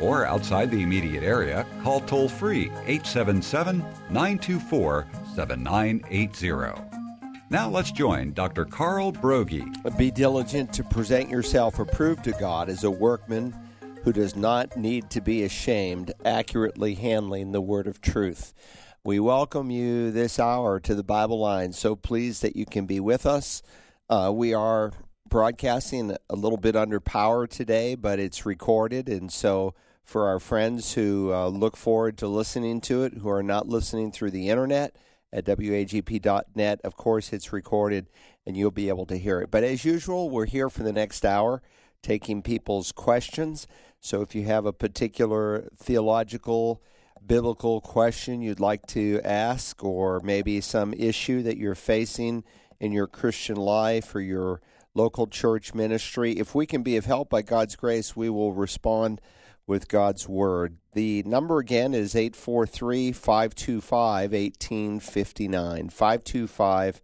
or outside the immediate area, call toll free 877 924 7980. Now let's join Dr. Carl Broggi. Be diligent to present yourself approved to God as a workman who does not need to be ashamed, accurately handling the word of truth. We welcome you this hour to the Bible line. So pleased that you can be with us. Uh, we are broadcasting a little bit under power today, but it's recorded, and so for our friends who uh, look forward to listening to it, who are not listening through the internet at wagp.net. Of course, it's recorded and you'll be able to hear it. But as usual, we're here for the next hour taking people's questions. So if you have a particular theological, biblical question you'd like to ask, or maybe some issue that you're facing in your Christian life or your local church ministry, if we can be of help by God's grace, we will respond with God's Word. The number again is 843 525 1859. 525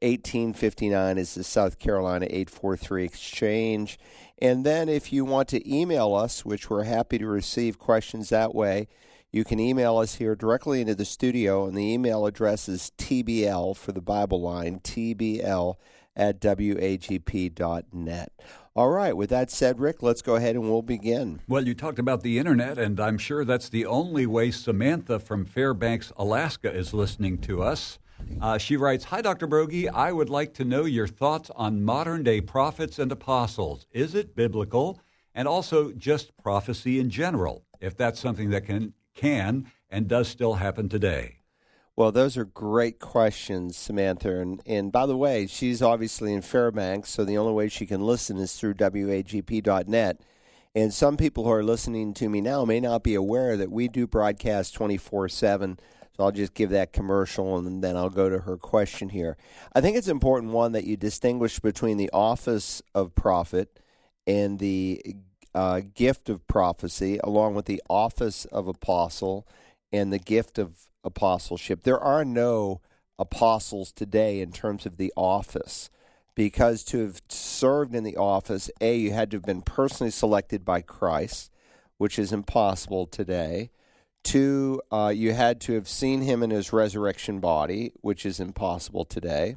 1859 is the South Carolina 843 exchange. And then if you want to email us, which we're happy to receive questions that way, you can email us here directly into the studio, and the email address is TBL for the Bible line, TBL at WAGP.net. All right, with that said, Rick, let's go ahead and we'll begin. Well, you talked about the internet, and I'm sure that's the only way Samantha from Fairbanks, Alaska is listening to us. Uh, she writes Hi, Dr. Broggi. I would like to know your thoughts on modern day prophets and apostles. Is it biblical? And also just prophecy in general, if that's something that can, can and does still happen today. Well, those are great questions, Samantha. And, and by the way, she's obviously in Fairbanks, so the only way she can listen is through WAGP.net. And some people who are listening to me now may not be aware that we do broadcast 24 7. So I'll just give that commercial and then I'll go to her question here. I think it's important, one, that you distinguish between the office of prophet and the uh, gift of prophecy, along with the office of apostle and the gift of apostleship. There are no apostles today in terms of the office because to have served in the office, A, you had to have been personally selected by Christ, which is impossible today. Two, uh, you had to have seen him in his resurrection body, which is impossible today.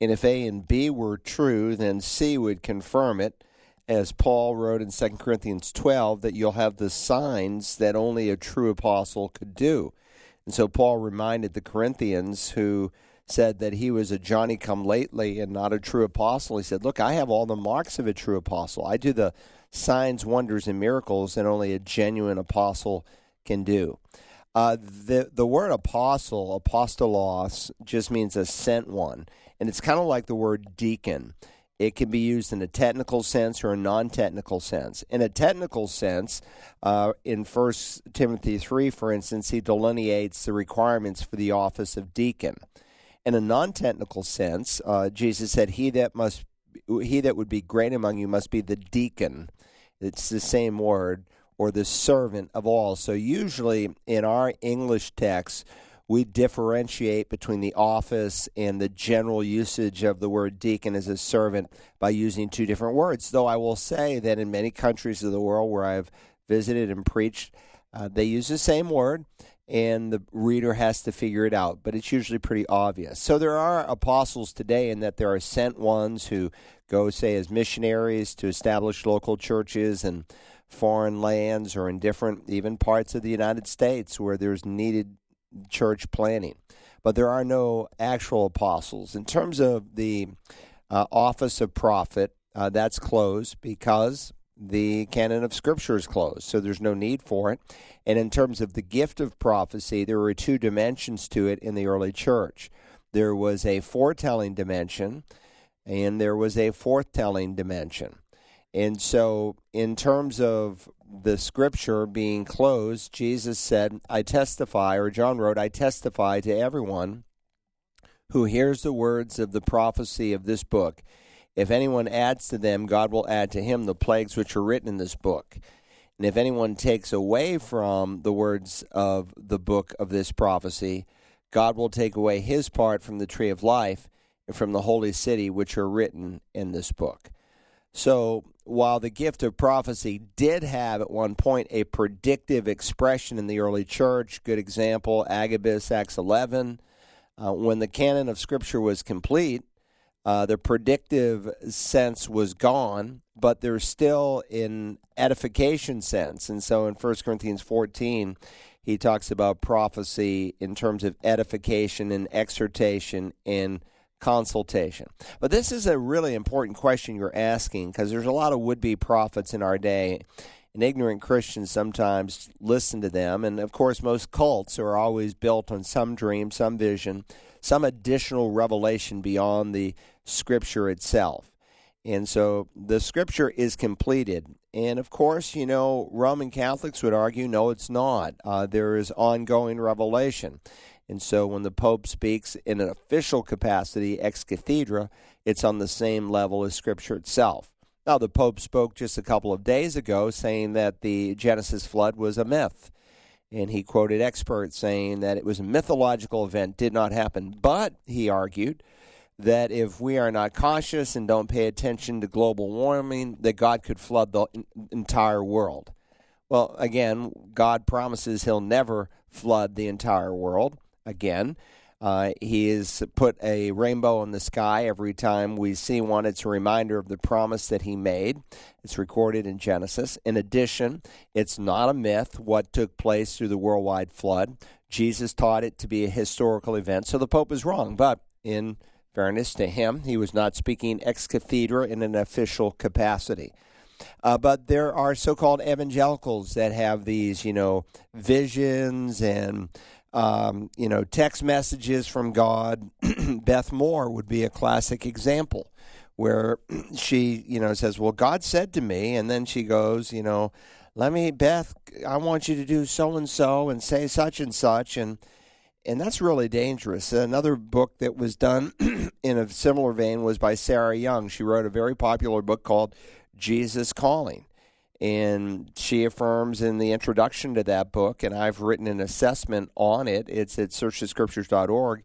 And if A and B were true, then C would confirm it, as Paul wrote in 2 Corinthians 12, that you'll have the signs that only a true apostle could do. And so Paul reminded the Corinthians who said that he was a Johnny come lately and not a true apostle. He said, Look, I have all the marks of a true apostle. I do the signs, wonders, and miracles that only a genuine apostle can do. Uh, the the word apostle, apostolos, just means a sent one, and it's kind of like the word deacon. It can be used in a technical sense or a non technical sense. In a technical sense, uh, in 1 Timothy 3, for instance, he delineates the requirements for the office of deacon. In a non technical sense, uh, Jesus said, he that, must, he that would be great among you must be the deacon. It's the same word, or the servant of all. So, usually in our English text, we differentiate between the office and the general usage of the word deacon as a servant by using two different words. Though I will say that in many countries of the world where I've visited and preached, uh, they use the same word, and the reader has to figure it out, but it's usually pretty obvious. So there are apostles today in that there are sent ones who go, say, as missionaries to establish local churches and foreign lands or in different even parts of the United States where there's needed church planning. But there are no actual apostles. In terms of the uh, office of prophet, uh, that's closed because the canon of Scripture is closed, so there's no need for it. And in terms of the gift of prophecy, there were two dimensions to it in the early church. There was a foretelling dimension, and there was a forthtelling dimension. And so, in terms of the scripture being closed, Jesus said, I testify, or John wrote, I testify to everyone who hears the words of the prophecy of this book. If anyone adds to them, God will add to him the plagues which are written in this book. And if anyone takes away from the words of the book of this prophecy, God will take away his part from the tree of life and from the holy city which are written in this book. So, while the gift of prophecy did have at one point a predictive expression in the early church, good example, Agabus, Acts 11, uh, when the canon of Scripture was complete, uh, the predictive sense was gone, but there's still an edification sense. And so in 1 Corinthians 14, he talks about prophecy in terms of edification and exhortation and consultation. But this is a really important question you're asking because there's a lot of would be prophets in our day. And ignorant Christians sometimes listen to them. And of course, most cults are always built on some dream, some vision, some additional revelation beyond the scripture itself. And so the scripture is completed. And of course, you know, Roman Catholics would argue no, it's not. Uh, there is ongoing revelation. And so when the Pope speaks in an official capacity, ex cathedra, it's on the same level as Scripture itself. Now, the Pope spoke just a couple of days ago saying that the Genesis flood was a myth. And he quoted experts saying that it was a mythological event, did not happen. But, he argued, that if we are not cautious and don't pay attention to global warming, that God could flood the entire world. Well, again, God promises he'll never flood the entire world again. Uh, he has put a rainbow in the sky every time we see one. It's a reminder of the promise that he made. It's recorded in Genesis. In addition, it's not a myth what took place through the worldwide flood. Jesus taught it to be a historical event, so the Pope is wrong. But in fairness to him, he was not speaking ex cathedra in an official capacity. Uh, but there are so called evangelicals that have these, you know, visions and um, you know, text messages from God. Beth Moore would be a classic example where she, you know, says, Well, God said to me, and then she goes, you know, let me, Beth, I want you to do so and so and say such and such. And, and that's really dangerous. Another book that was done in a similar vein was by Sarah Young. She wrote a very popular book called Jesus Calling. And she affirms in the introduction to that book, and I've written an assessment on it. It's at searchthescriptures.org.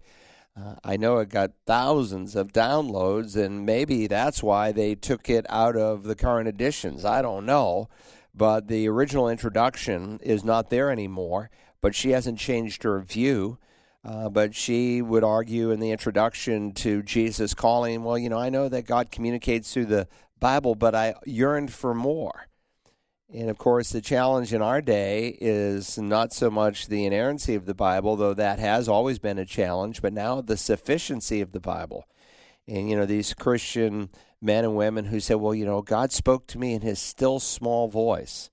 Uh, I know it got thousands of downloads, and maybe that's why they took it out of the current editions. I don't know. But the original introduction is not there anymore, but she hasn't changed her view. Uh, but she would argue in the introduction to Jesus calling, well, you know, I know that God communicates through the Bible, but I yearned for more. And of course, the challenge in our day is not so much the inerrancy of the Bible, though that has always been a challenge, but now the sufficiency of the Bible. And, you know, these Christian men and women who say, well, you know, God spoke to me in his still small voice.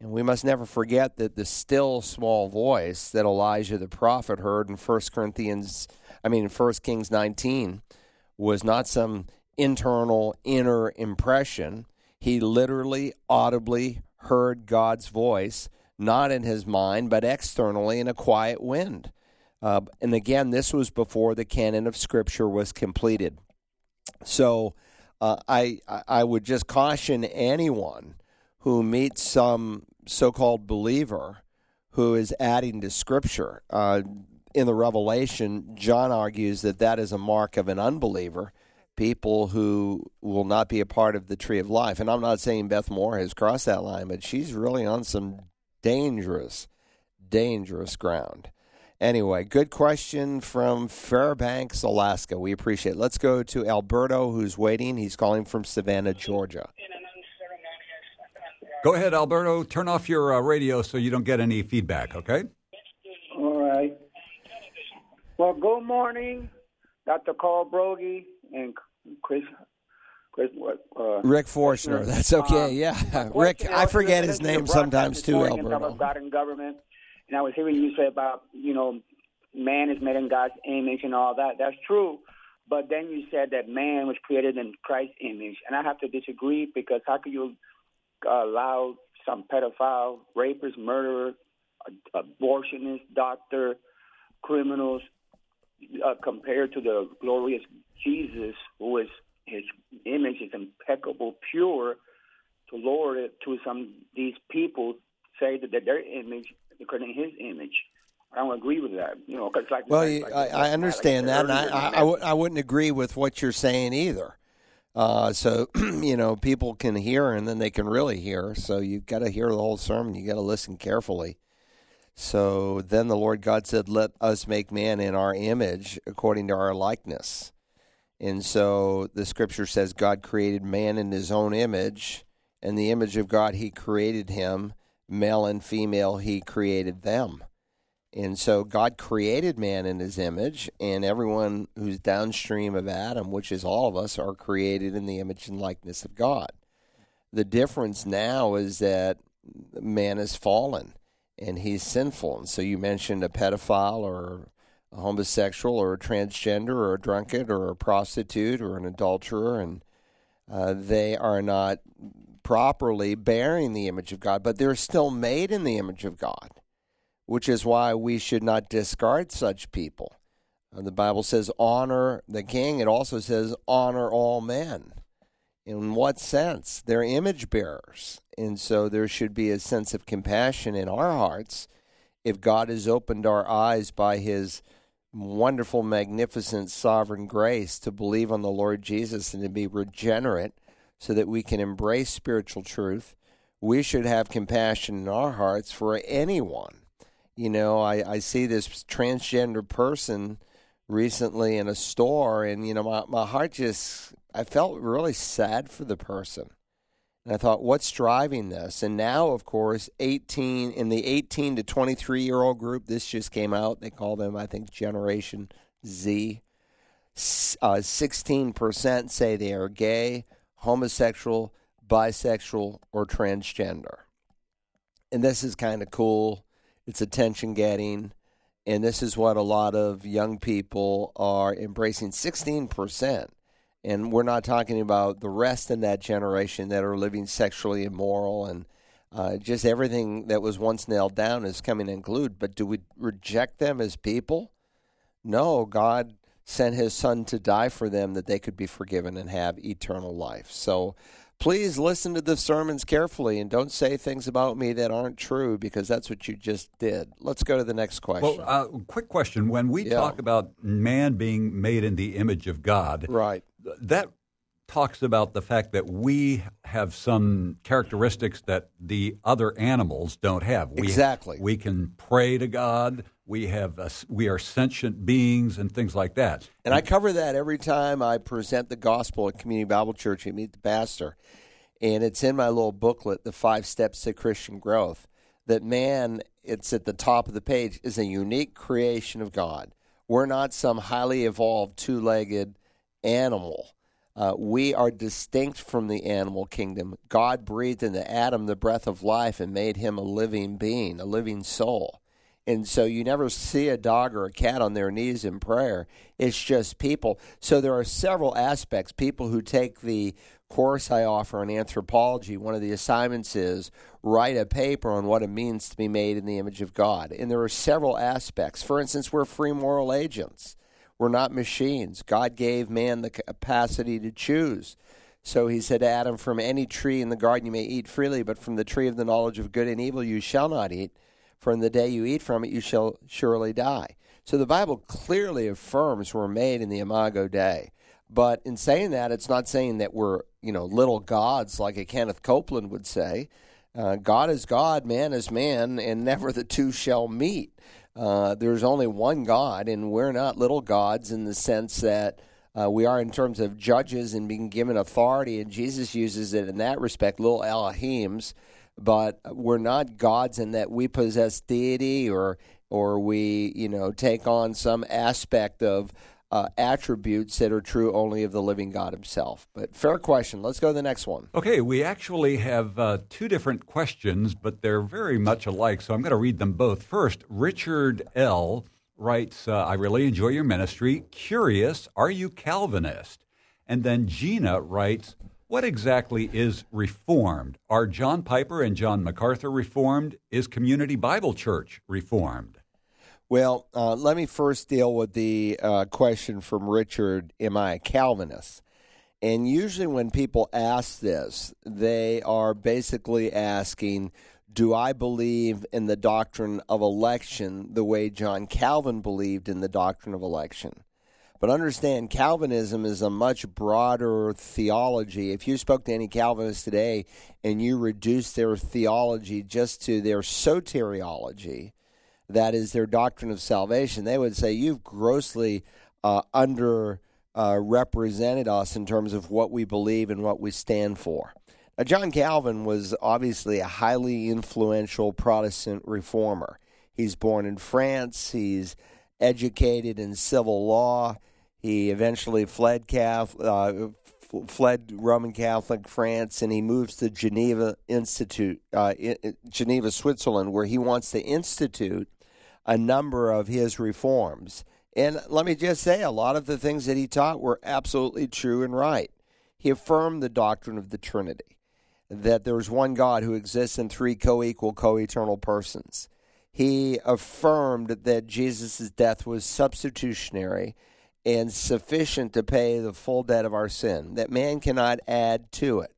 And we must never forget that the still small voice that Elijah the prophet heard in 1 Corinthians, I mean, 1 Kings 19, was not some internal inner impression. He literally, audibly heard God's voice, not in his mind, but externally in a quiet wind. Uh, and again, this was before the canon of Scripture was completed. So uh, I, I would just caution anyone who meets some so called believer who is adding to Scripture. Uh, in the Revelation, John argues that that is a mark of an unbeliever people who will not be a part of the tree of life. And I'm not saying Beth Moore has crossed that line, but she's really on some dangerous, dangerous ground. Anyway, good question from Fairbanks, Alaska. We appreciate it. Let's go to Alberto, who's waiting. He's calling from Savannah, Georgia. Go ahead, Alberto. Turn off your uh, radio so you don't get any feedback, okay? All right. Well, good morning, Dr. Carl Broggi and Chris. Chris, what uh, Rick Forstner. That's okay. Um, yeah, Rick. I forget his name sometimes too, Alberto. God and government, and I was hearing you say about you know man is made in God's image and all that. That's true. But then you said that man was created in Christ's image, and I have to disagree because how could you allow some pedophile, rapist, murderer, abortionist, doctor, criminals, uh, compared to the glorious Jesus, who is his image is impeccable, pure, to lower it to some these people say that, their image according to his image. I don't agree with that, you know, because like well, like, I, I understand like that, and I, I, I, w- I wouldn't agree with what you're saying either. Uh, so you know, people can hear and then they can really hear. So you've got to hear the whole sermon. You got to listen carefully. So then the Lord God said, "Let us make man in our image, according to our likeness." And so the Scripture says God created man in His own image, and the image of God He created him, male and female He created them. And so God created man in his image, and everyone who's downstream of Adam, which is all of us, are created in the image and likeness of God. The difference now is that man has fallen and he's sinful. And so you mentioned a pedophile or a homosexual or a transgender or a drunkard or a prostitute or an adulterer, and uh, they are not properly bearing the image of God, but they're still made in the image of God which is why we should not discard such people. Uh, the Bible says, honor the king. It also says, honor all men. In what sense? They're image bearers. And so there should be a sense of compassion in our hearts if God has opened our eyes by his wonderful, magnificent, sovereign grace to believe on the Lord Jesus and to be regenerate so that we can embrace spiritual truth. We should have compassion in our hearts for anyone you know, I, I see this transgender person recently in a store, and, you know, my, my heart just, I felt really sad for the person. And I thought, what's driving this? And now, of course, 18, in the 18 to 23 year old group, this just came out. They call them, I think, Generation Z. Uh, 16% say they are gay, homosexual, bisexual, or transgender. And this is kind of cool it's attention getting. And this is what a lot of young people are embracing 16%. And we're not talking about the rest in that generation that are living sexually immoral and uh, just everything that was once nailed down is coming include. But do we reject them as people? No, God sent his son to die for them that they could be forgiven and have eternal life. So please listen to the sermons carefully and don't say things about me that aren't true because that's what you just did. Let's go to the next question. Well, uh, quick question. When we yeah. talk about man being made in the image of God, right. That talks about the fact that we have some characteristics that the other animals don't have. We, exactly. We can pray to God. We have a, we are sentient beings and things like that. And I cover that every time I present the gospel at Community Bible Church and meet the pastor. And it's in my little booklet, The Five Steps to Christian Growth, that man, it's at the top of the page, is a unique creation of God. We're not some highly evolved two legged animal uh, we are distinct from the animal kingdom. God breathed into Adam the breath of life and made him a living being, a living soul. And so you never see a dog or a cat on their knees in prayer. It's just people. So there are several aspects. People who take the course I offer in anthropology, one of the assignments is write a paper on what it means to be made in the image of God. And there are several aspects. For instance, we're free moral agents. We're not machines. God gave man the capacity to choose. So he said to Adam, From any tree in the garden you may eat freely, but from the tree of the knowledge of good and evil you shall not eat. For in the day you eat from it you shall surely die. So the Bible clearly affirms we're made in the Imago Dei. But in saying that, it's not saying that we're, you know, little gods like a Kenneth Copeland would say. Uh, God is God, man is man, and never the two shall meet. Uh, there's only one God, and we're not little gods in the sense that uh, we are in terms of judges and being given authority, and Jesus uses it in that respect, little Elohims, but we're not gods in that we possess deity or or we you know take on some aspect of uh, attributes that are true only of the living God Himself. But fair question. Let's go to the next one. Okay, we actually have uh, two different questions, but they're very much alike, so I'm going to read them both. First, Richard L. writes uh, I really enjoy your ministry. Curious, are you Calvinist? And then Gina writes, What exactly is Reformed? Are John Piper and John MacArthur Reformed? Is Community Bible Church Reformed? Well, uh, let me first deal with the uh, question from Richard Am I a Calvinist? And usually, when people ask this, they are basically asking, Do I believe in the doctrine of election the way John Calvin believed in the doctrine of election? But understand, Calvinism is a much broader theology. If you spoke to any Calvinist today and you reduce their theology just to their soteriology, that is their doctrine of salvation, they would say you've grossly uh, under uh, us in terms of what we believe and what we stand for. Now, John Calvin was obviously a highly influential Protestant reformer. He's born in France. He's educated in civil law. He eventually fled Catholic, uh, fled Roman Catholic France, and he moves to Geneva Institute, uh, Geneva, Switzerland, where he wants to institute a number of his reforms. And let me just say, a lot of the things that he taught were absolutely true and right. He affirmed the doctrine of the Trinity, that there is one God who exists in three co equal, co eternal persons. He affirmed that Jesus' death was substitutionary and sufficient to pay the full debt of our sin, that man cannot add to it.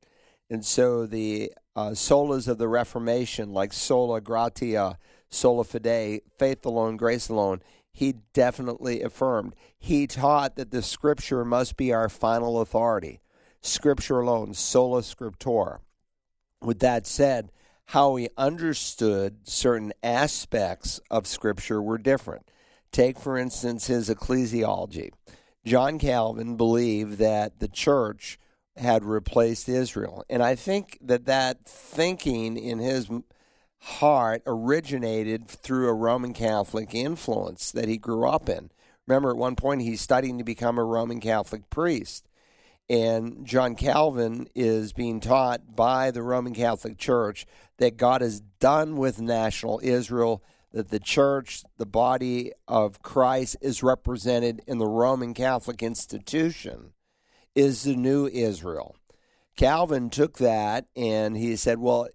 And so the uh, solas of the Reformation, like sola gratia, sola fide, faith alone, grace alone, he definitely affirmed. He taught that the scripture must be our final authority. Scripture alone, sola scriptura. With that said, how he understood certain aspects of scripture were different. Take, for instance, his ecclesiology. John Calvin believed that the church had replaced Israel. And I think that that thinking in his heart originated through a Roman Catholic influence that he grew up in. Remember, at one point, he's studying to become a Roman Catholic priest. And John Calvin is being taught by the Roman Catholic Church that God is done with national Israel, that the church, the body of Christ, is represented in the Roman Catholic institution, is the new Israel. Calvin took that and he said, well,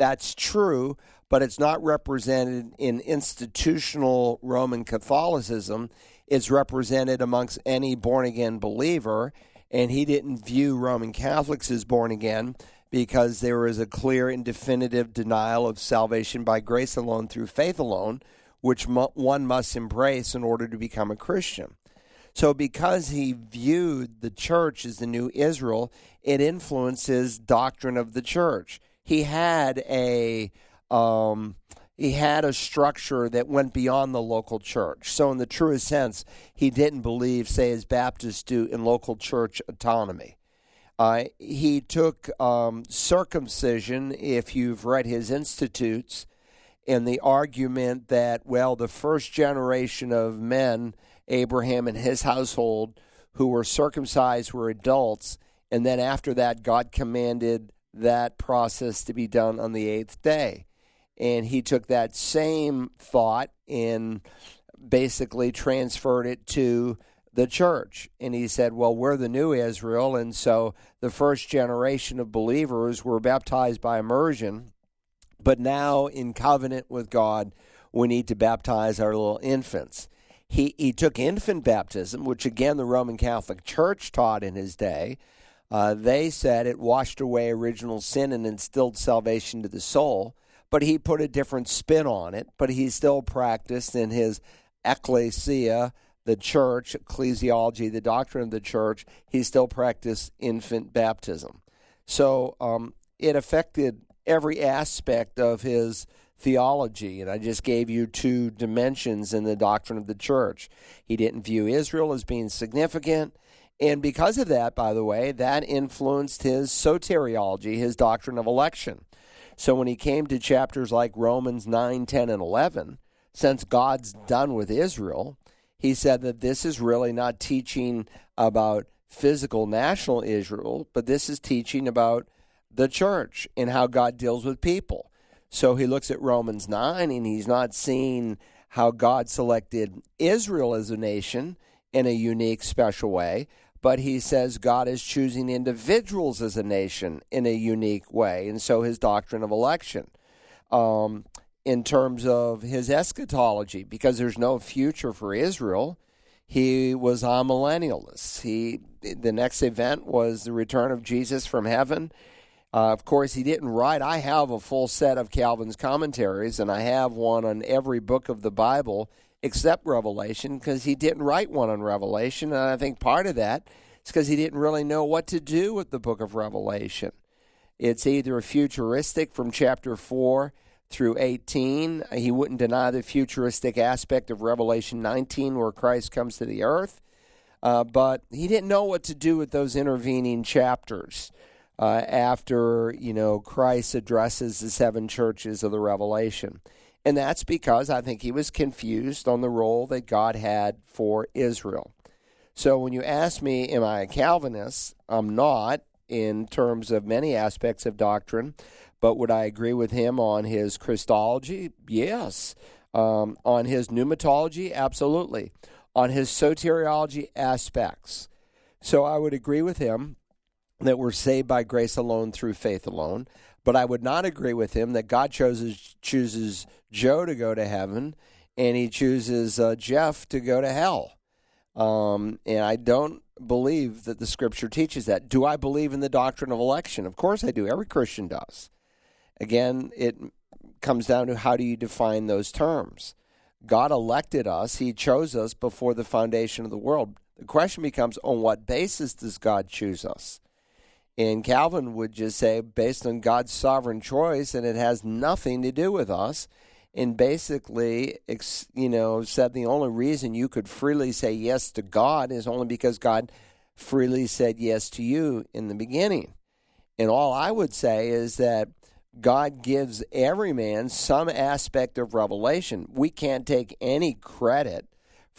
that's true, but it's not represented in institutional Roman Catholicism. It's represented amongst any born again believer. And he didn't view Roman Catholics as born again because there is a clear and definitive denial of salvation by grace alone through faith alone, which one must embrace in order to become a Christian. So, because he viewed the church as the new Israel, it influences doctrine of the church he had a um, he had a structure that went beyond the local church. So, in the truest sense, he didn't believe, say, as Baptists do, in local church autonomy. Uh, he took um, circumcision, if you've read his institutes, and the argument that, well, the first generation of men, Abraham and his household, who were circumcised were adults, and then after that, God commanded that process to be done on the eighth day. And he took that same thought and basically transferred it to the church. And he said, Well, we're the new Israel. And so the first generation of believers were baptized by immersion. But now, in covenant with God, we need to baptize our little infants. He, he took infant baptism, which again the Roman Catholic Church taught in his day, uh, they said it washed away original sin and instilled salvation to the soul, but he put a different spin on it. But he still practiced in his ecclesia, the church, ecclesiology, the doctrine of the church, he still practiced infant baptism. So um, it affected every aspect of his theology. And I just gave you two dimensions in the doctrine of the church. He didn't view Israel as being significant. And because of that, by the way, that influenced his soteriology, his doctrine of election. So when he came to chapters like Romans 9, 10, and 11, since God's done with Israel, he said that this is really not teaching about physical national Israel, but this is teaching about the church and how God deals with people. So he looks at Romans 9 and he's not seeing how God selected Israel as a nation in a unique, special way, but he says God is choosing individuals as a nation in a unique way, and so his doctrine of election. Um, in terms of his eschatology, because there's no future for Israel, he was a millennialist. He the next event was the return of Jesus from heaven. Uh, of course, he didn't write. I have a full set of Calvin's commentaries, and I have one on every book of the Bible except Revelation because he didn't write one on Revelation. And I think part of that is because he didn't really know what to do with the book of Revelation. It's either futuristic from chapter 4 through 18. He wouldn't deny the futuristic aspect of Revelation 19 where Christ comes to the earth. Uh, but he didn't know what to do with those intervening chapters uh, after you know Christ addresses the seven churches of the Revelation. And that's because I think he was confused on the role that God had for Israel. So when you ask me, am I a Calvinist? I'm not in terms of many aspects of doctrine, but would I agree with him on his Christology? Yes. Um, on his pneumatology? Absolutely. On his soteriology aspects. So I would agree with him that we're saved by grace alone through faith alone. But I would not agree with him that God chooses chooses Joe to go to heaven and he chooses uh, Jeff to go to hell. Um, and I don't believe that the scripture teaches that. Do I believe in the doctrine of election? Of course I do. Every Christian does. Again, it comes down to how do you define those terms? God elected us, He chose us before the foundation of the world. The question becomes on what basis does God choose us? And Calvin would just say, based on God's sovereign choice, and it has nothing to do with us. And basically, you know, said the only reason you could freely say yes to God is only because God freely said yes to you in the beginning. And all I would say is that God gives every man some aspect of revelation. We can't take any credit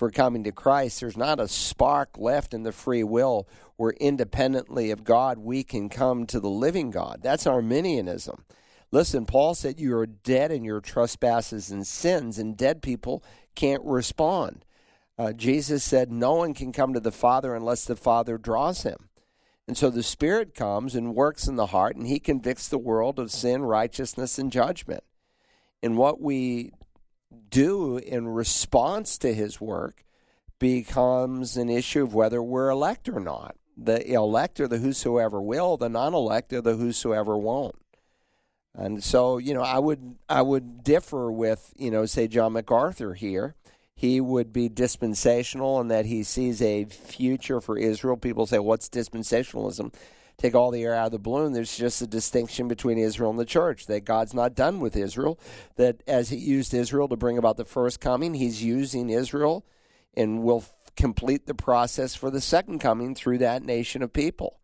for coming to Christ. There's not a spark left in the free will where independently of God we can come to the living God. That's Arminianism. Listen, Paul said you are dead in your trespasses and sins, and dead people can't respond. Uh, Jesus said no one can come to the Father unless the Father draws him. And so the Spirit comes and works in the heart, and He convicts the world of sin, righteousness, and judgment. And what we do in response to His work becomes an issue of whether we're elect or not the elect are the whosoever will, the non-elect are the whosoever won't. And so, you know, I would I would differ with, you know, say John MacArthur here. He would be dispensational in that he sees a future for Israel. People say, "What's dispensationalism?" Take all the air out of the balloon. There's just a distinction between Israel and the church. That God's not done with Israel. That as He used Israel to bring about the first coming, He's using Israel, and will complete the process for the second coming through that nation of people.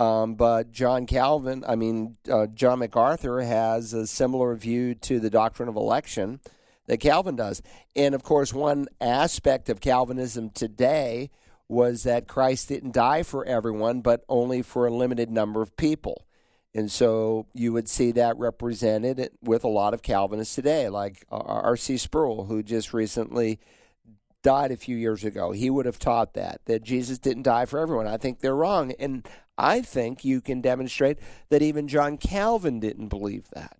Um, but John Calvin, I mean, uh, John MacArthur has a similar view to the doctrine of election that Calvin does. And of course, one aspect of Calvinism today was that Christ didn't die for everyone, but only for a limited number of people. And so you would see that represented with a lot of Calvinists today, like R.C. Sproul, who just recently died a few years ago, he would have taught that, that Jesus didn't die for everyone. I think they're wrong. And I think you can demonstrate that even John Calvin didn't believe that,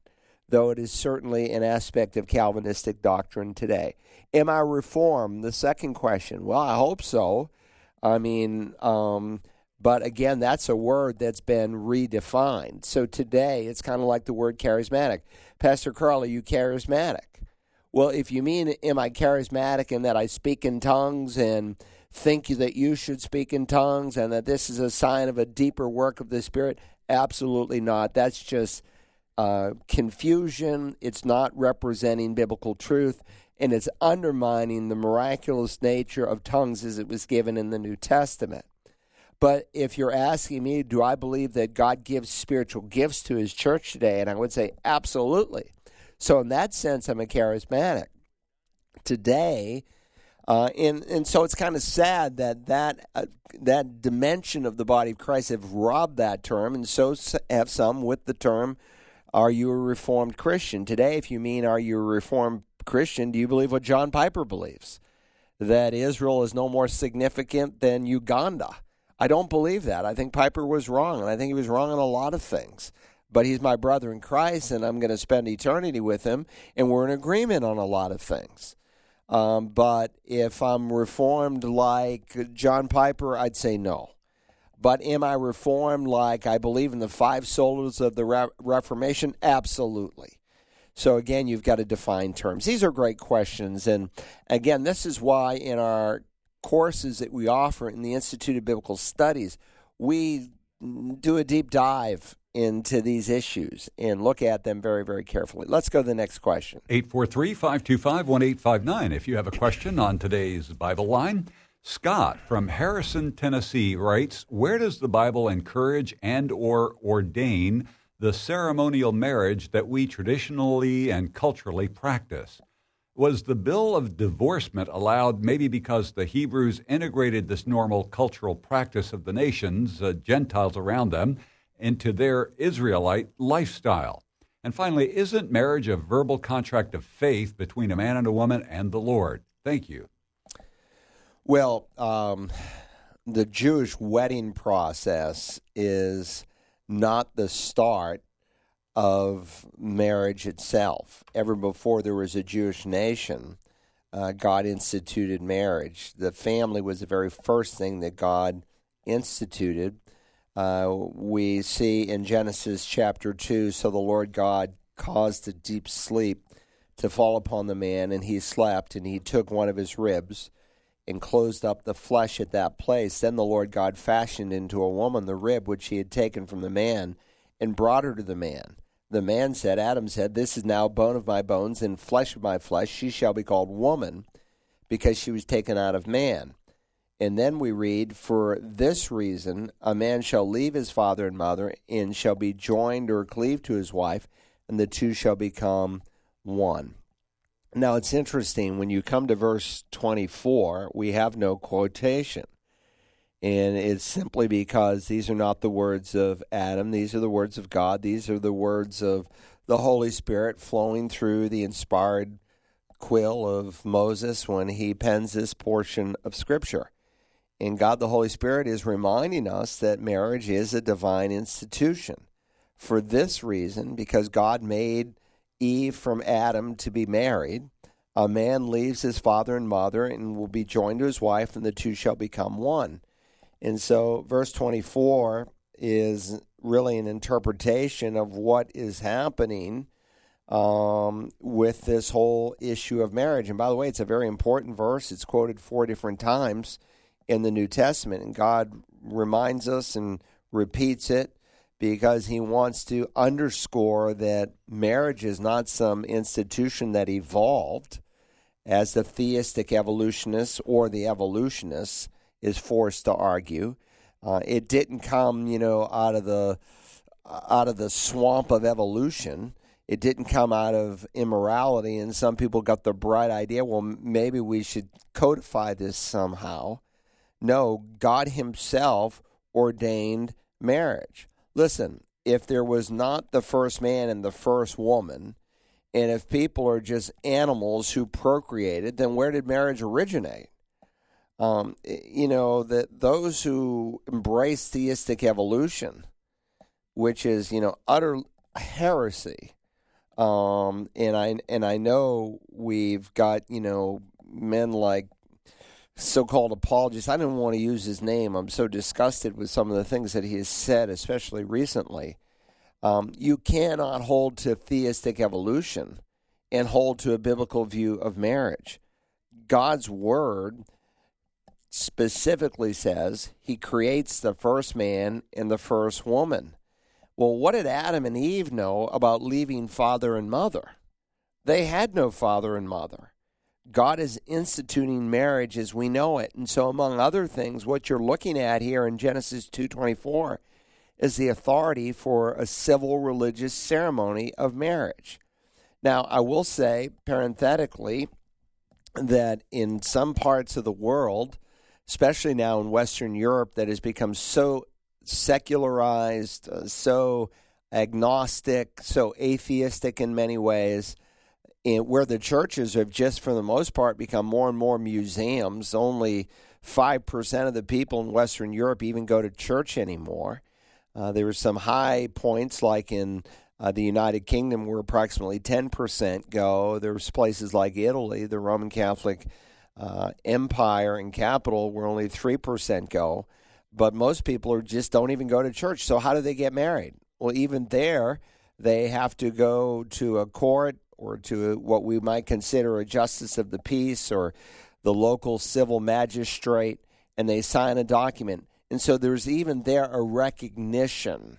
though it is certainly an aspect of Calvinistic doctrine today. Am I reformed? The second question. Well, I hope so. I mean, um, but again, that's a word that's been redefined. So today, it's kind of like the word charismatic. Pastor Carl, are you charismatic? Well, if you mean, am I charismatic in that I speak in tongues and think that you should speak in tongues and that this is a sign of a deeper work of the Spirit? Absolutely not. That's just uh, confusion. It's not representing biblical truth, and it's undermining the miraculous nature of tongues as it was given in the New Testament. But if you're asking me, do I believe that God gives spiritual gifts to his church today? And I would say absolutely. So in that sense, I'm a charismatic. Today, uh, and and so it's kind of sad that that uh, that dimension of the body of Christ have robbed that term, and so have some with the term. Are you a reformed Christian today? If you mean are you a reformed Christian, do you believe what John Piper believes? That Israel is no more significant than Uganda. I don't believe that. I think Piper was wrong, and I think he was wrong on a lot of things. But he's my brother in Christ, and I'm going to spend eternity with him, and we're in agreement on a lot of things. Um, but if I'm reformed like John Piper, I'd say no. But am I reformed like I believe in the five solas of the Re- Reformation? Absolutely. So again, you've got to define terms. These are great questions, and again, this is why in our courses that we offer in the Institute of Biblical Studies, we do a deep dive into these issues and look at them very, very carefully. Let's go to the next question. 843 525 1859. If you have a question on today's Bible line, Scott from Harrison, Tennessee writes, "Where does the Bible encourage and or ordain the ceremonial marriage that we traditionally and culturally practice?" Was the bill of divorcement allowed maybe because the Hebrews integrated this normal cultural practice of the nations, uh, Gentiles around them, into their Israelite lifestyle? And finally, isn't marriage a verbal contract of faith between a man and a woman and the Lord? Thank you. Well, um, the Jewish wedding process is not the start of marriage itself. Ever before there was a Jewish nation, uh, God instituted marriage. The family was the very first thing that God instituted. Uh, we see in Genesis chapter 2 so the Lord God caused a deep sleep to fall upon the man, and he slept, and he took one of his ribs and closed up the flesh at that place. Then the Lord God fashioned into a woman the rib which he had taken from the man and brought her to the man. The man said, Adam said, This is now bone of my bones and flesh of my flesh. She shall be called woman because she was taken out of man. And then we read, For this reason, a man shall leave his father and mother, and shall be joined or cleaved to his wife, and the two shall become one. Now it's interesting, when you come to verse 24, we have no quotation. And it's simply because these are not the words of Adam, these are the words of God, these are the words of the Holy Spirit flowing through the inspired quill of Moses when he pens this portion of Scripture. And God the Holy Spirit is reminding us that marriage is a divine institution. For this reason, because God made Eve from Adam to be married, a man leaves his father and mother and will be joined to his wife, and the two shall become one. And so, verse 24 is really an interpretation of what is happening um, with this whole issue of marriage. And by the way, it's a very important verse. It's quoted four different times in the New Testament, and God reminds us and repeats it because he wants to underscore that marriage is not some institution that evolved as the theistic evolutionists or the evolutionists is forced to argue. Uh, it didn't come, you know, out of the out of the swamp of evolution. It didn't come out of immorality, and some people got the bright idea. Well, maybe we should codify this somehow. No, God Himself ordained marriage. Listen, if there was not the first man and the first woman, and if people are just animals who procreated, then where did marriage originate? Um, you know that those who embrace theistic evolution, which is you know utter heresy, um, and I and I know we've got you know men like so-called apologist. I didn't want to use his name. I'm so disgusted with some of the things that he has said, especially recently. Um, you cannot hold to theistic evolution and hold to a biblical view of marriage. God's word specifically says he creates the first man and the first woman. Well, what did Adam and Eve know about leaving father and mother? They had no father and mother. God is instituting marriage as we know it. And so among other things, what you're looking at here in Genesis 2:24 is the authority for a civil religious ceremony of marriage. Now, I will say parenthetically that in some parts of the world, especially now in Western Europe, that has become so secularized, uh, so agnostic, so atheistic in many ways, and where the churches have just, for the most part, become more and more museums. Only 5% of the people in Western Europe even go to church anymore. Uh, there were some high points, like in uh, the United Kingdom, where approximately 10% go. There's places like Italy, the Roman Catholic uh, empire and capital, where only 3% go. But most people are just don't even go to church. So, how do they get married? Well, even there, they have to go to a court or to what we might consider a justice of the peace or the local civil magistrate, and they sign a document. And so there's even there a recognition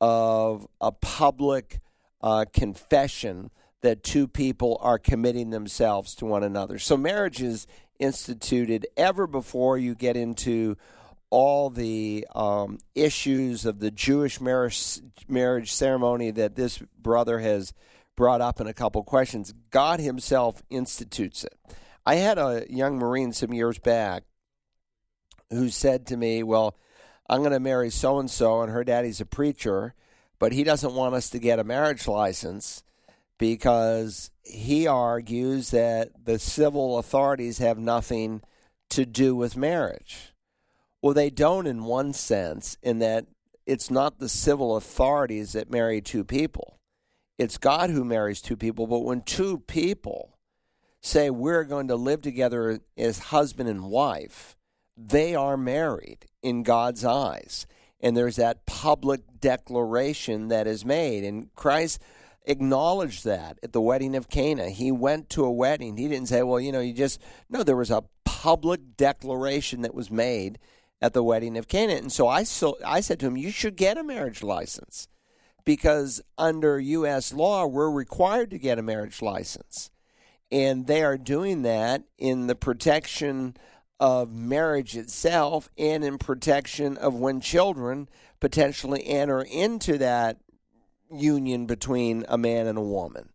of a public uh, confession that two people are committing themselves to one another. So marriage is instituted ever before you get into all the um, issues of the Jewish marriage, marriage ceremony that this brother has brought up in a couple questions, God Himself institutes it. I had a young Marine some years back who said to me, Well, I'm going to marry so and so, and her daddy's a preacher, but he doesn't want us to get a marriage license because he argues that the civil authorities have nothing to do with marriage. Well, they don't in one sense, in that it's not the civil authorities that marry two people it's God who marries two people, but when two people say we're going to live together as husband and wife, they are married in God's eyes. And there's that public declaration that is made. And Christ acknowledged that at the wedding of Cana. He went to a wedding. He didn't say, well, you know, you just, no, there was a public declaration that was made at the wedding of Cana. And so I, so I said to him, you should get a marriage license because under U.S. law, we're required to get a marriage license. And they are doing that in the protection of marriage itself and in protection of when children potentially enter into that union between a man and a woman.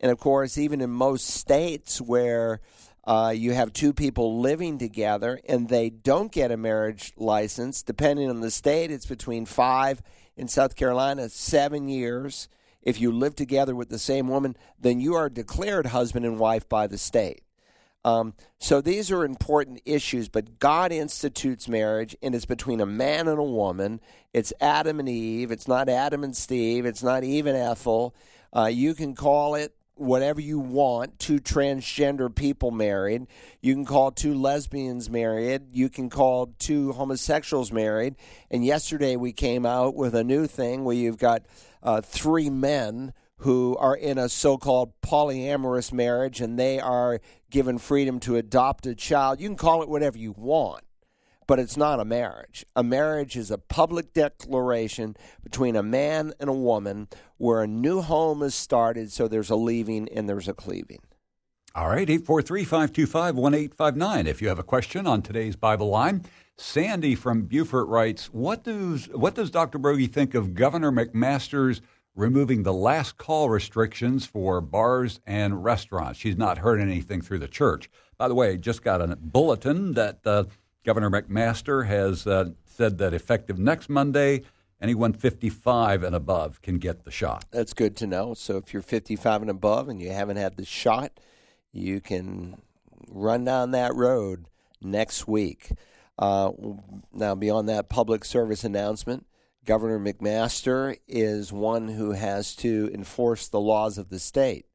And of course, even in most states where uh, you have two people living together and they don't get a marriage license, depending on the state, it's between five in South Carolina, seven years. If you live together with the same woman, then you are declared husband and wife by the state. Um, so these are important issues, but God institutes marriage, and it's between a man and a woman. It's Adam and Eve. It's not Adam and Steve. It's not Eve and Ethel. Uh, you can call it whatever you want, two transgender people married. You can call two lesbians married. You can call two homosexuals married. And yesterday we came out with a new thing where you've got uh, three men who are in a so called polyamorous marriage and they are given freedom to adopt a child. You can call it whatever you want but it's not a marriage. A marriage is a public declaration between a man and a woman where a new home is started, so there's a leaving and there's a cleaving. All right, 843 525 1859. If you have a question on today's Bible line, Sandy from Beaufort writes What does, what does Dr. Broggi think of Governor McMaster's removing the last call restrictions for bars and restaurants? She's not heard anything through the church. By the way, just got a bulletin that uh, Governor McMaster has uh, said that effective next Monday, anyone 55 and above can get the shot. That's good to know. So if you're 55 and above and you haven't had the shot, you can run down that road next week. Uh, now, beyond that public service announcement, Governor McMaster is one who has to enforce the laws of the state.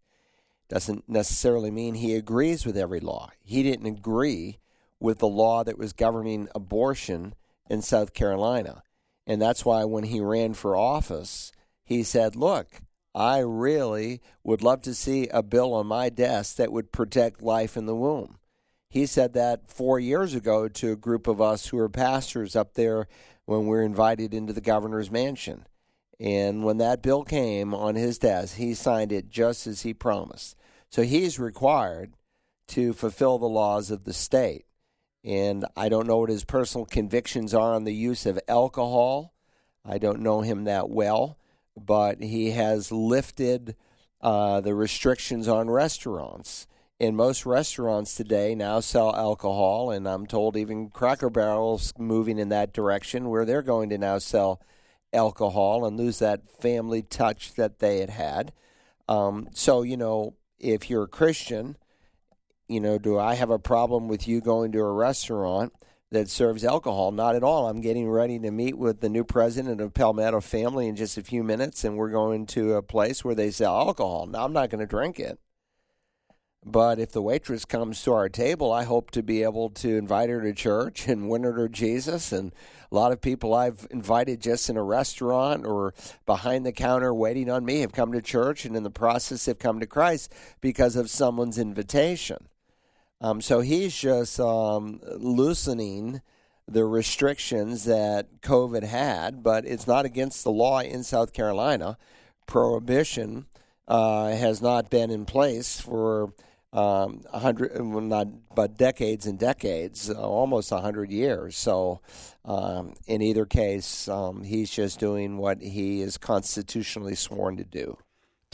Doesn't necessarily mean he agrees with every law. He didn't agree with the law that was governing abortion in South Carolina. And that's why when he ran for office, he said, Look, I really would love to see a bill on my desk that would protect life in the womb. He said that four years ago to a group of us who are pastors up there when we were invited into the governor's mansion. And when that bill came on his desk, he signed it just as he promised. So he's required to fulfill the laws of the state and I don't know what his personal convictions are on the use of alcohol. I don't know him that well, but he has lifted uh, the restrictions on restaurants. And most restaurants today now sell alcohol, and I'm told even Cracker Barrel's moving in that direction where they're going to now sell alcohol and lose that family touch that they had had. Um, so, you know, if you're a Christian, you know, do I have a problem with you going to a restaurant that serves alcohol? Not at all. I'm getting ready to meet with the new president of Palmetto Family in just a few minutes, and we're going to a place where they sell alcohol. Now, I'm not going to drink it. But if the waitress comes to our table, I hope to be able to invite her to church and win her to Jesus. And a lot of people I've invited just in a restaurant or behind the counter waiting on me have come to church and in the process have come to Christ because of someone's invitation. Um, so he's just um, loosening the restrictions that COVID had, but it's not against the law in South Carolina. Prohibition uh, has not been in place for um, hundred, well, not but decades and decades, uh, almost hundred years. So, um, in either case, um, he's just doing what he is constitutionally sworn to do.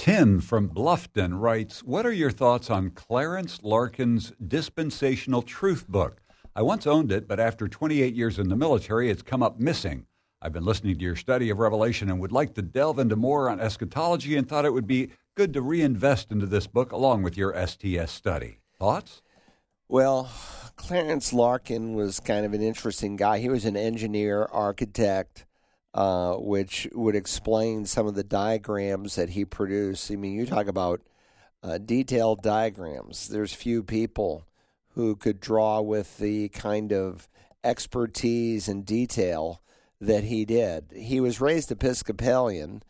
Tim from Bluffton writes, What are your thoughts on Clarence Larkin's Dispensational Truth book? I once owned it, but after 28 years in the military, it's come up missing. I've been listening to your study of Revelation and would like to delve into more on eschatology and thought it would be good to reinvest into this book along with your STS study. Thoughts? Well, Clarence Larkin was kind of an interesting guy. He was an engineer, architect, uh, which would explain some of the diagrams that he produced. I mean, you talk about uh, detailed diagrams. There's few people who could draw with the kind of expertise and detail that he did. He was raised Episcopalian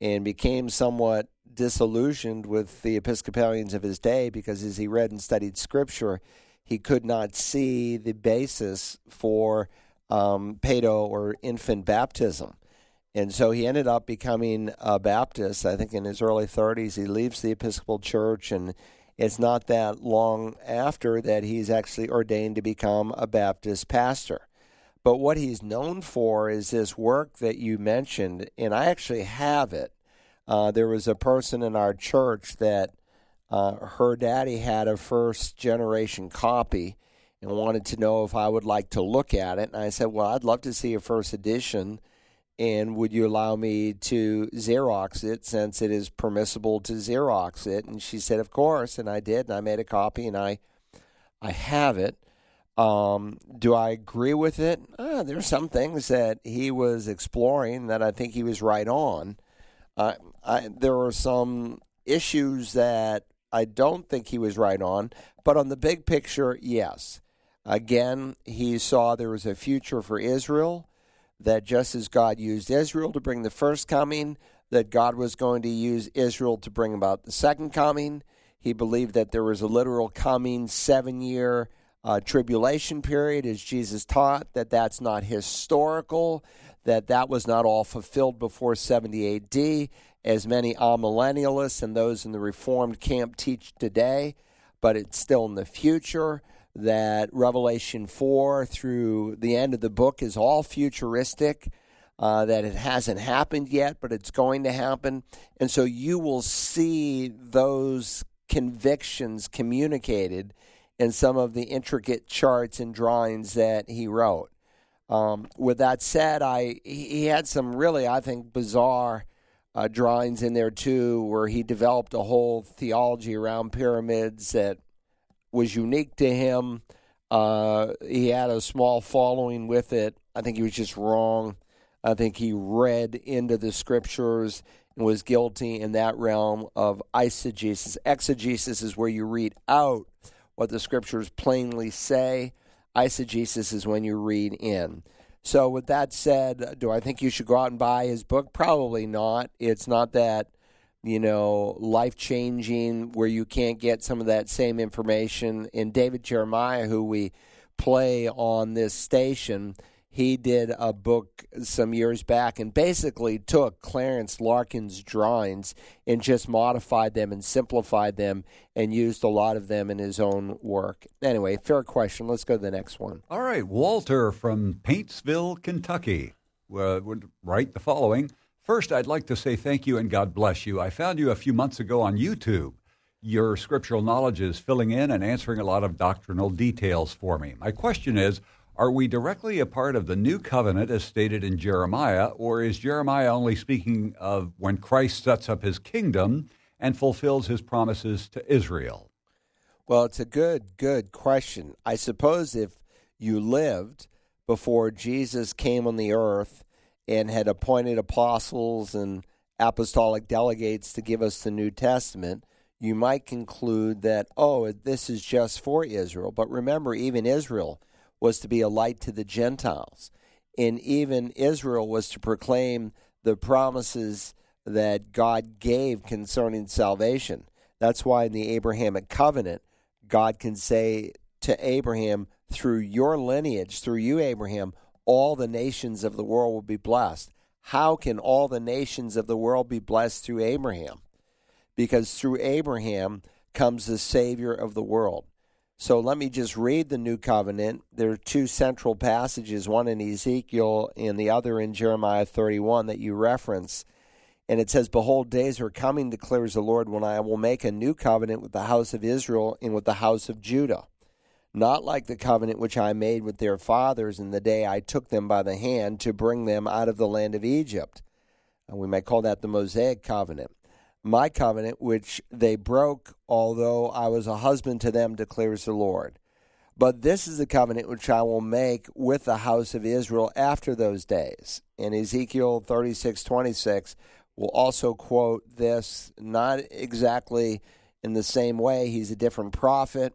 and became somewhat disillusioned with the Episcopalians of his day because as he read and studied Scripture, he could not see the basis for um, pedo or infant baptism. And so he ended up becoming a Baptist. I think in his early 30s, he leaves the Episcopal Church, and it's not that long after that he's actually ordained to become a Baptist pastor. But what he's known for is this work that you mentioned, and I actually have it. Uh, there was a person in our church that uh, her daddy had a first generation copy and wanted to know if I would like to look at it. And I said, Well, I'd love to see a first edition. And would you allow me to Xerox it since it is permissible to Xerox it? And she said, Of course. And I did. And I made a copy and I, I have it. Um, do I agree with it? Uh, there's some things that he was exploring that I think he was right on. Uh, I, there are some issues that I don't think he was right on, but on the big picture, yes. Again, he saw there was a future for Israel, that just as God used Israel to bring the first coming, that God was going to use Israel to bring about the second coming. He believed that there was a literal coming seven year uh, tribulation period, as Jesus taught, that that's not historical, that that was not all fulfilled before 70 AD, as many amillennialists and those in the Reformed camp teach today, but it's still in the future. That Revelation 4 through the end of the book is all futuristic, uh, that it hasn't happened yet, but it's going to happen. And so you will see those convictions communicated in some of the intricate charts and drawings that he wrote. Um, with that said, I he had some really, I think, bizarre uh, drawings in there too, where he developed a whole theology around pyramids that was unique to him. Uh, he had a small following with it. I think he was just wrong. I think he read into the scriptures and was guilty in that realm of eisegesis. Exegesis is where you read out what the scriptures plainly say. Eisegesis is when you read in. So, with that said, do I think you should go out and buy his book? Probably not. It's not that, you know, life changing where you can't get some of that same information. In David Jeremiah, who we play on this station, he did a book some years back and basically took Clarence Larkin's drawings and just modified them and simplified them and used a lot of them in his own work. Anyway, fair question. Let's go to the next one. All right. Walter from Paintsville, Kentucky uh, would write the following. First, I'd like to say thank you and God bless you. I found you a few months ago on YouTube. Your scriptural knowledge is filling in and answering a lot of doctrinal details for me. My question is, are we directly a part of the new covenant as stated in Jeremiah, or is Jeremiah only speaking of when Christ sets up his kingdom and fulfills his promises to Israel? Well, it's a good, good question. I suppose if you lived before Jesus came on the earth and had appointed apostles and apostolic delegates to give us the New Testament, you might conclude that, oh, this is just for Israel. But remember, even Israel was to be a light to the Gentiles. And even Israel was to proclaim the promises that God gave concerning salvation. That's why in the Abrahamic covenant, God can say to Abraham, through your lineage, through you, Abraham, all the nations of the world will be blessed. How can all the nations of the world be blessed through Abraham? Because through Abraham comes the Savior of the world. So let me just read the new covenant. There are two central passages, one in Ezekiel and the other in Jeremiah 31 that you reference. And it says, Behold, days are coming, declares the Lord, when I will make a new covenant with the house of Israel and with the house of Judah not like the covenant which I made with their fathers in the day I took them by the hand to bring them out of the land of Egypt. And we might call that the Mosaic covenant. My covenant, which they broke, although I was a husband to them, declares the Lord. But this is the covenant which I will make with the house of Israel after those days. In Ezekiel 36 26, will also quote this, not exactly in the same way. He's a different prophet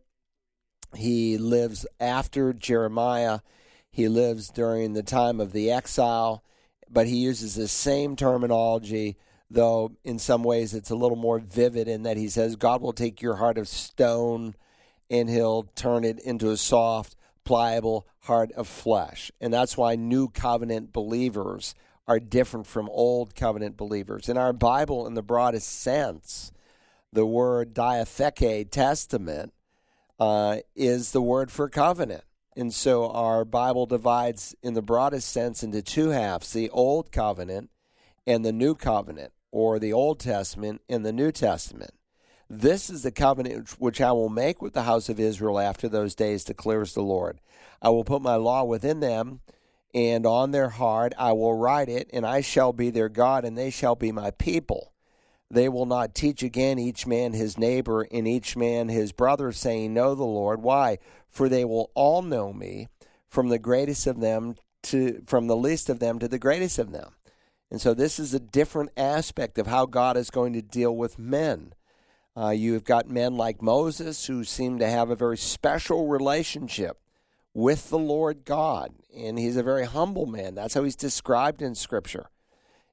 he lives after Jeremiah. He lives during the time of the exile, but he uses the same terminology, though in some ways it's a little more vivid in that he says, God will take your heart of stone and he'll turn it into a soft, pliable heart of flesh. And that's why new covenant believers are different from old covenant believers. In our Bible, in the broadest sense, the word diatheke, testament, uh, is the word for covenant. And so our Bible divides in the broadest sense into two halves the Old Covenant and the New Covenant, or the Old Testament and the New Testament. This is the covenant which I will make with the house of Israel after those days, declares the Lord. I will put my law within them, and on their heart I will write it, and I shall be their God, and they shall be my people. They will not teach again each man his neighbor and each man his brother, saying, Know the Lord. Why? For they will all know me, from the greatest of them to from the least of them to the greatest of them. And so this is a different aspect of how God is going to deal with men. Uh, you've got men like Moses who seem to have a very special relationship with the Lord God, and he's a very humble man. That's how he's described in Scripture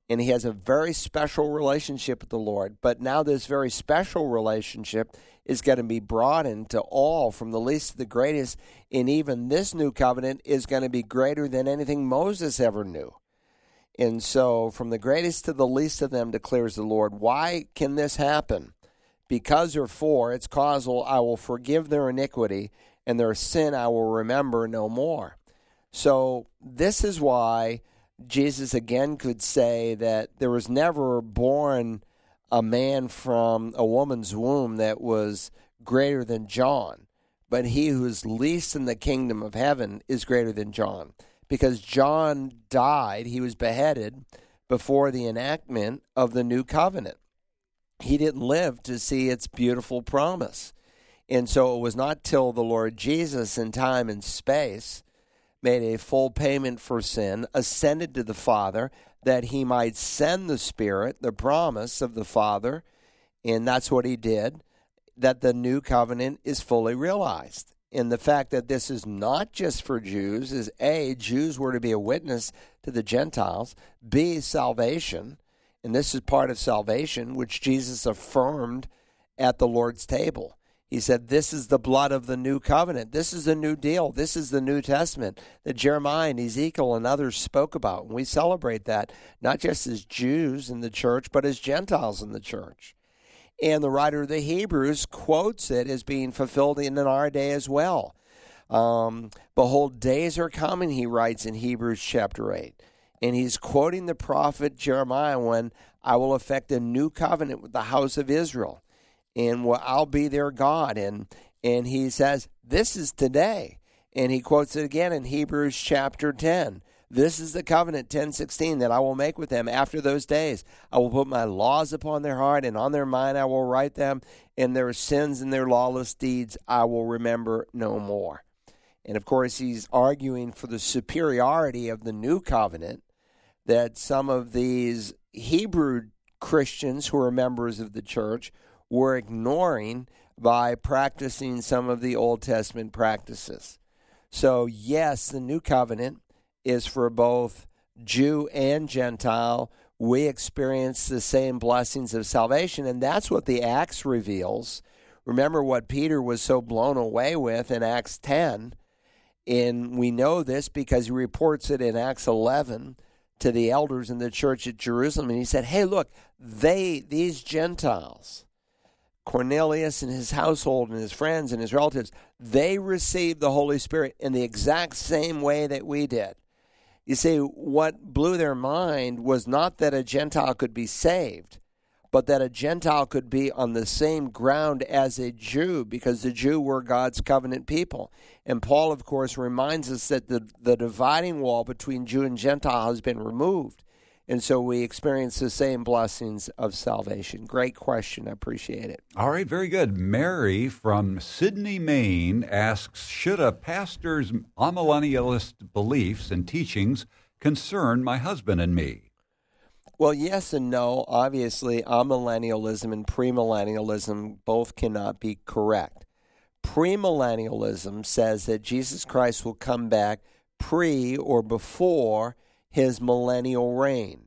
and he has a very special relationship with the Lord. But now this very special relationship is going to be broadened to all, from the least to the greatest. And even this new covenant is going to be greater than anything Moses ever knew. And so, from the greatest to the least of them, declares the Lord. Why can this happen? Because or for, it's causal, I will forgive their iniquity, and their sin I will remember no more. So, this is why Jesus again could say that there was never born a man from a woman's womb that was greater than John, but he who is least in the kingdom of heaven is greater than John. Because John died, he was beheaded before the enactment of the new covenant. He didn't live to see its beautiful promise. And so it was not till the Lord Jesus in time and space made a full payment for sin, ascended to the Father, that he might send the Spirit, the promise of the Father, and that's what he did, that the new covenant is fully realized. And the fact that this is not just for Jews is A, Jews were to be a witness to the Gentiles, B, salvation, and this is part of salvation, which Jesus affirmed at the Lord's table. He said, This is the blood of the new covenant. This is the new deal. This is the New Testament that Jeremiah and Ezekiel and others spoke about. And we celebrate that not just as Jews in the church, but as Gentiles in the church. And the writer of the Hebrews quotes it as being fulfilled in our day as well. Um, Behold, days are coming, he writes in Hebrews chapter 8. And he's quoting the prophet Jeremiah when I will effect a new covenant with the house of Israel and well, I'll be their God. And and he says, This is today. And he quotes it again in Hebrews chapter 10. This is the covenant 1016 that I will make with them after those days. I will put my laws upon their heart and on their mind I will write them and their sins and their lawless deeds I will remember no more. And of course he's arguing for the superiority of the new covenant that some of these Hebrew Christians who are members of the church were ignoring by practicing some of the Old Testament practices. So, yes, the new covenant is for both Jew and Gentile. We experience the same blessings of salvation, and that's what the Acts reveals. Remember what Peter was so blown away with in Acts 10. And we know this because he reports it in Acts 11 to the elders in the church at Jerusalem. And he said, Hey, look, they, these Gentiles, Cornelius and his household and his friends and his relatives, they received the Holy Spirit in the exact same way that we did. You see, what blew their mind was not that a Gentile could be saved, but that a Gentile could be on the same ground as a Jew, because the Jew were God's covenant people. And Paul, of course, reminds us that the, the dividing wall between Jew and Gentile has been removed. And so we experience the same blessings of salvation. Great question. I appreciate it. All right, very good. Mary from Sidney, Maine asks Should a pastor's amillennialist beliefs and teachings concern my husband and me? Well, yes and no. Obviously, amillennialism and premillennialism both cannot be correct. Premillennialism says that Jesus Christ will come back pre or before his millennial reign.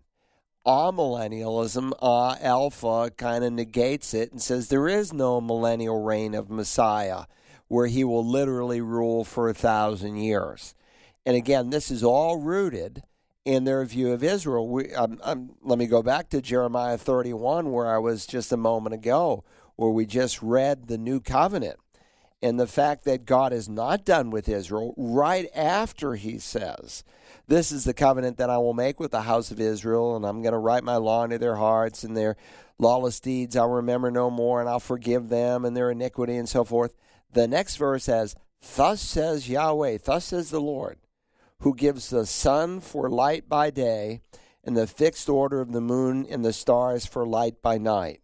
Amillennialism, uh, Alpha, kind of negates it and says there is no millennial reign of Messiah where he will literally rule for a thousand years. And again, this is all rooted in their view of Israel. We, um, um, let me go back to Jeremiah 31, where I was just a moment ago, where we just read the new covenant and the fact that God is not done with Israel right after he says, this is the covenant that I will make with the house of Israel, and I'm going to write my law into their hearts, and their lawless deeds I'll remember no more, and I'll forgive them and their iniquity and so forth. The next verse says, Thus says Yahweh, thus says the Lord, who gives the sun for light by day, and the fixed order of the moon and the stars for light by night,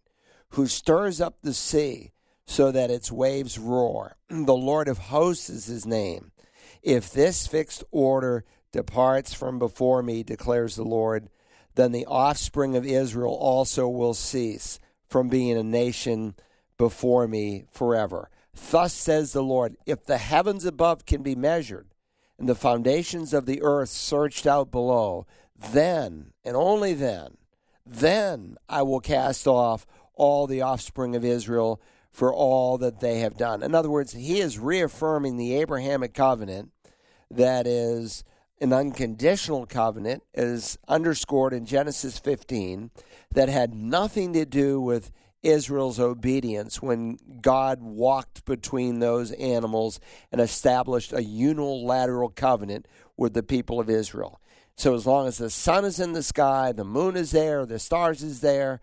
who stirs up the sea so that its waves roar. The Lord of hosts is his name. If this fixed order departs from before me, declares the Lord, then the offspring of Israel also will cease from being a nation before me forever. Thus says the Lord If the heavens above can be measured, and the foundations of the earth searched out below, then, and only then, then I will cast off all the offspring of Israel for all that they have done. In other words, he is reaffirming the Abrahamic covenant that is an unconditional covenant is underscored in Genesis 15 that had nothing to do with Israel's obedience when God walked between those animals and established a unilateral covenant with the people of Israel. So as long as the sun is in the sky, the moon is there, the stars is there,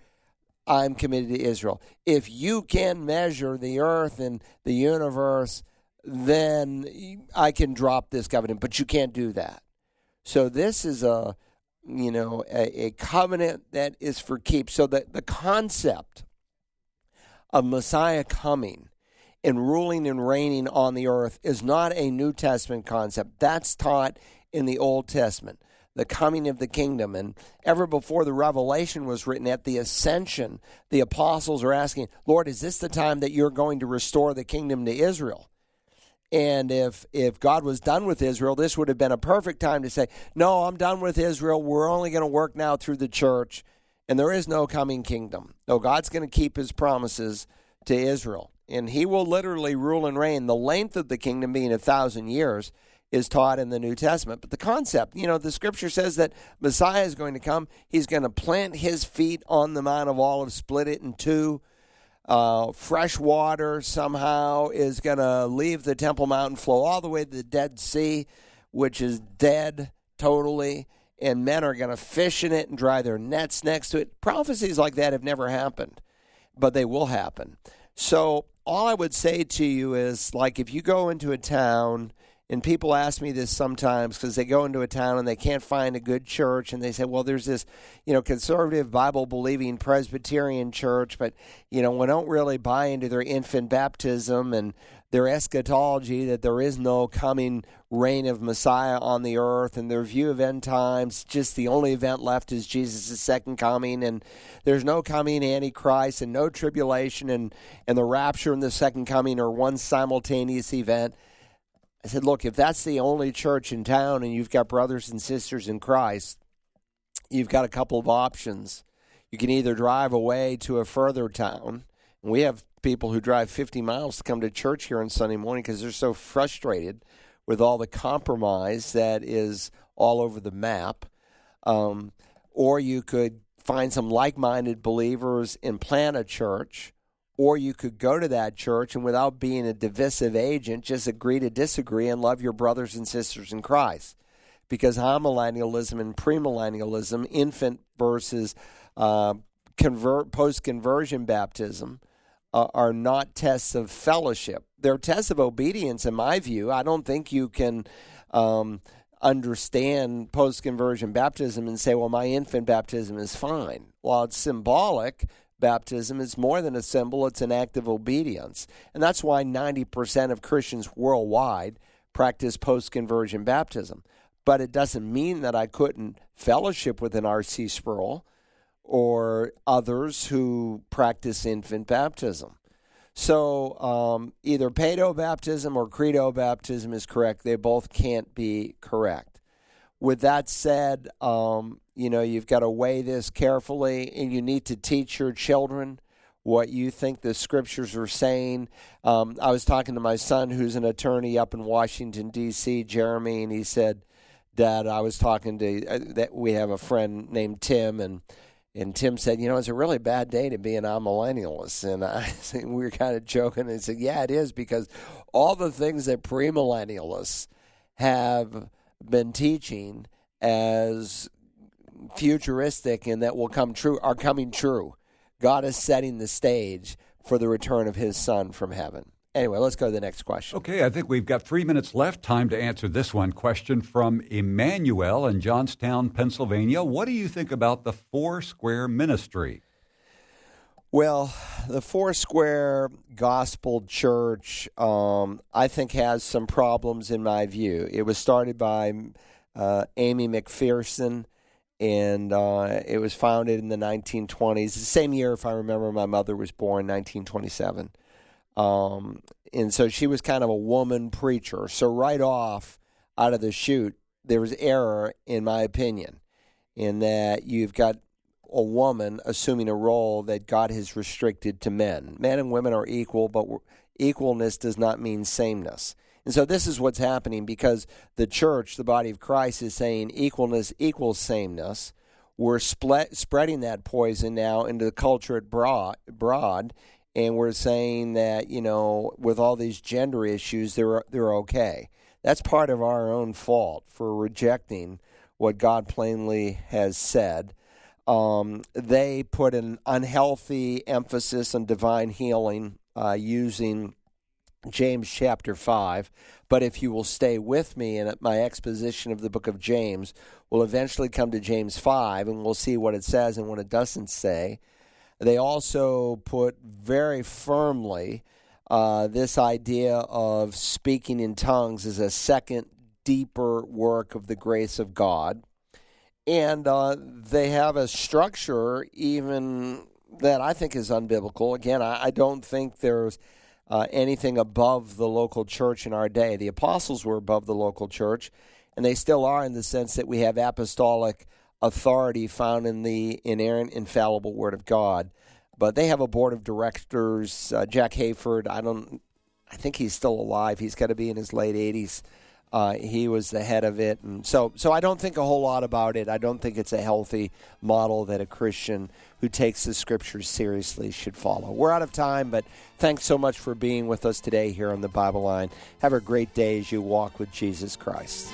I'm committed to Israel. If you can measure the earth and the universe, then I can drop this covenant, but you can't do that. So this is a you know a, a covenant that is for keep. So that the concept of Messiah coming and ruling and reigning on the earth is not a New Testament concept. That's taught in the Old Testament. The coming of the kingdom. And ever before the revelation was written at the ascension, the apostles are asking, Lord, is this the time that you're going to restore the kingdom to Israel? And if if God was done with Israel, this would have been a perfect time to say, "No, I'm done with Israel. We're only going to work now through the church, and there is no coming kingdom." No, God's going to keep His promises to Israel, and He will literally rule and reign. The length of the kingdom being a thousand years is taught in the New Testament. But the concept, you know, the Scripture says that Messiah is going to come. He's going to plant His feet on the Mount of Olives, split it in two uh, fresh water somehow is going to leave the Temple Mountain, flow all the way to the Dead Sea, which is dead totally, and men are going to fish in it and dry their nets next to it. Prophecies like that have never happened, but they will happen. So, all I would say to you is like if you go into a town and people ask me this sometimes because they go into a town and they can't find a good church and they say well there's this you know conservative bible believing presbyterian church but you know we don't really buy into their infant baptism and their eschatology that there is no coming reign of messiah on the earth and their view of end times just the only event left is jesus' second coming and there's no coming antichrist and no tribulation and and the rapture and the second coming are one simultaneous event I said, look, if that's the only church in town and you've got brothers and sisters in Christ, you've got a couple of options. You can either drive away to a further town, and we have people who drive 50 miles to come to church here on Sunday morning because they're so frustrated with all the compromise that is all over the map. Um, or you could find some like minded believers and plant a church or you could go to that church and without being a divisive agent, just agree to disagree and love your brothers and sisters in Christ. Because amillennialism and premillennialism, infant versus uh, convert post conversion baptism, uh, are not tests of fellowship. They're tests of obedience, in my view. I don't think you can. Um, understand post conversion baptism and say, well, my infant baptism is fine. While it's symbolic, baptism is more than a symbol, it's an act of obedience. And that's why 90% of Christians worldwide practice post conversion baptism. But it doesn't mean that I couldn't fellowship with an R.C. Sproul or others who practice infant baptism. So um, either pedo baptism or credo baptism is correct. They both can't be correct. With that said, um, you know, you've got to weigh this carefully, and you need to teach your children what you think the scriptures are saying. Um, I was talking to my son, who's an attorney up in Washington D.C., Jeremy, and he said, "Dad, I was talking to uh, that we have a friend named Tim, and." And Tim said, "You know, it's a really bad day to be an amillennialist." And I, we were kind of joking and said, "Yeah, it is because all the things that premillennialists have been teaching as futuristic and that will come true are coming true. God is setting the stage for the return of his son from heaven. Anyway, let's go to the next question. Okay, I think we've got three minutes left. Time to answer this one question from Emmanuel in Johnstown, Pennsylvania. What do you think about the Four Square Ministry? Well, the Four Square Gospel Church, um, I think, has some problems in my view. It was started by uh, Aimee McPherson and uh, it was founded in the 1920s. The same year, if I remember, my mother was born, 1927. Um, and so she was kind of a woman preacher. So right off out of the chute, there was error, in my opinion, in that you've got a woman assuming a role that God has restricted to men. Men and women are equal, but equalness does not mean sameness. And so this is what's happening because the church, the body of Christ, is saying equalness equals sameness. We're split, spreading that poison now into the culture at broad, broad, and we're saying that you know with all these gender issues, they're they're okay. That's part of our own fault for rejecting what God plainly has said. Um, they put an unhealthy emphasis on divine healing uh, using James chapter 5. But if you will stay with me in my exposition of the book of James, we'll eventually come to James 5 and we'll see what it says and what it doesn't say. They also put very firmly uh, this idea of speaking in tongues as a second, deeper work of the grace of God. And uh, they have a structure, even that I think is unbiblical. Again, I, I don't think there's uh, anything above the local church in our day. The apostles were above the local church, and they still are in the sense that we have apostolic authority found in the inerrant, infallible Word of God. But they have a board of directors. Uh, Jack Hayford, I don't, I think he's still alive. He's got to be in his late 80s. Uh, he was the head of it, and so so I don't think a whole lot about it. I don't think it's a healthy model that a Christian who takes the scriptures seriously should follow. We're out of time, but thanks so much for being with us today here on the Bible Line. Have a great day as you walk with Jesus Christ.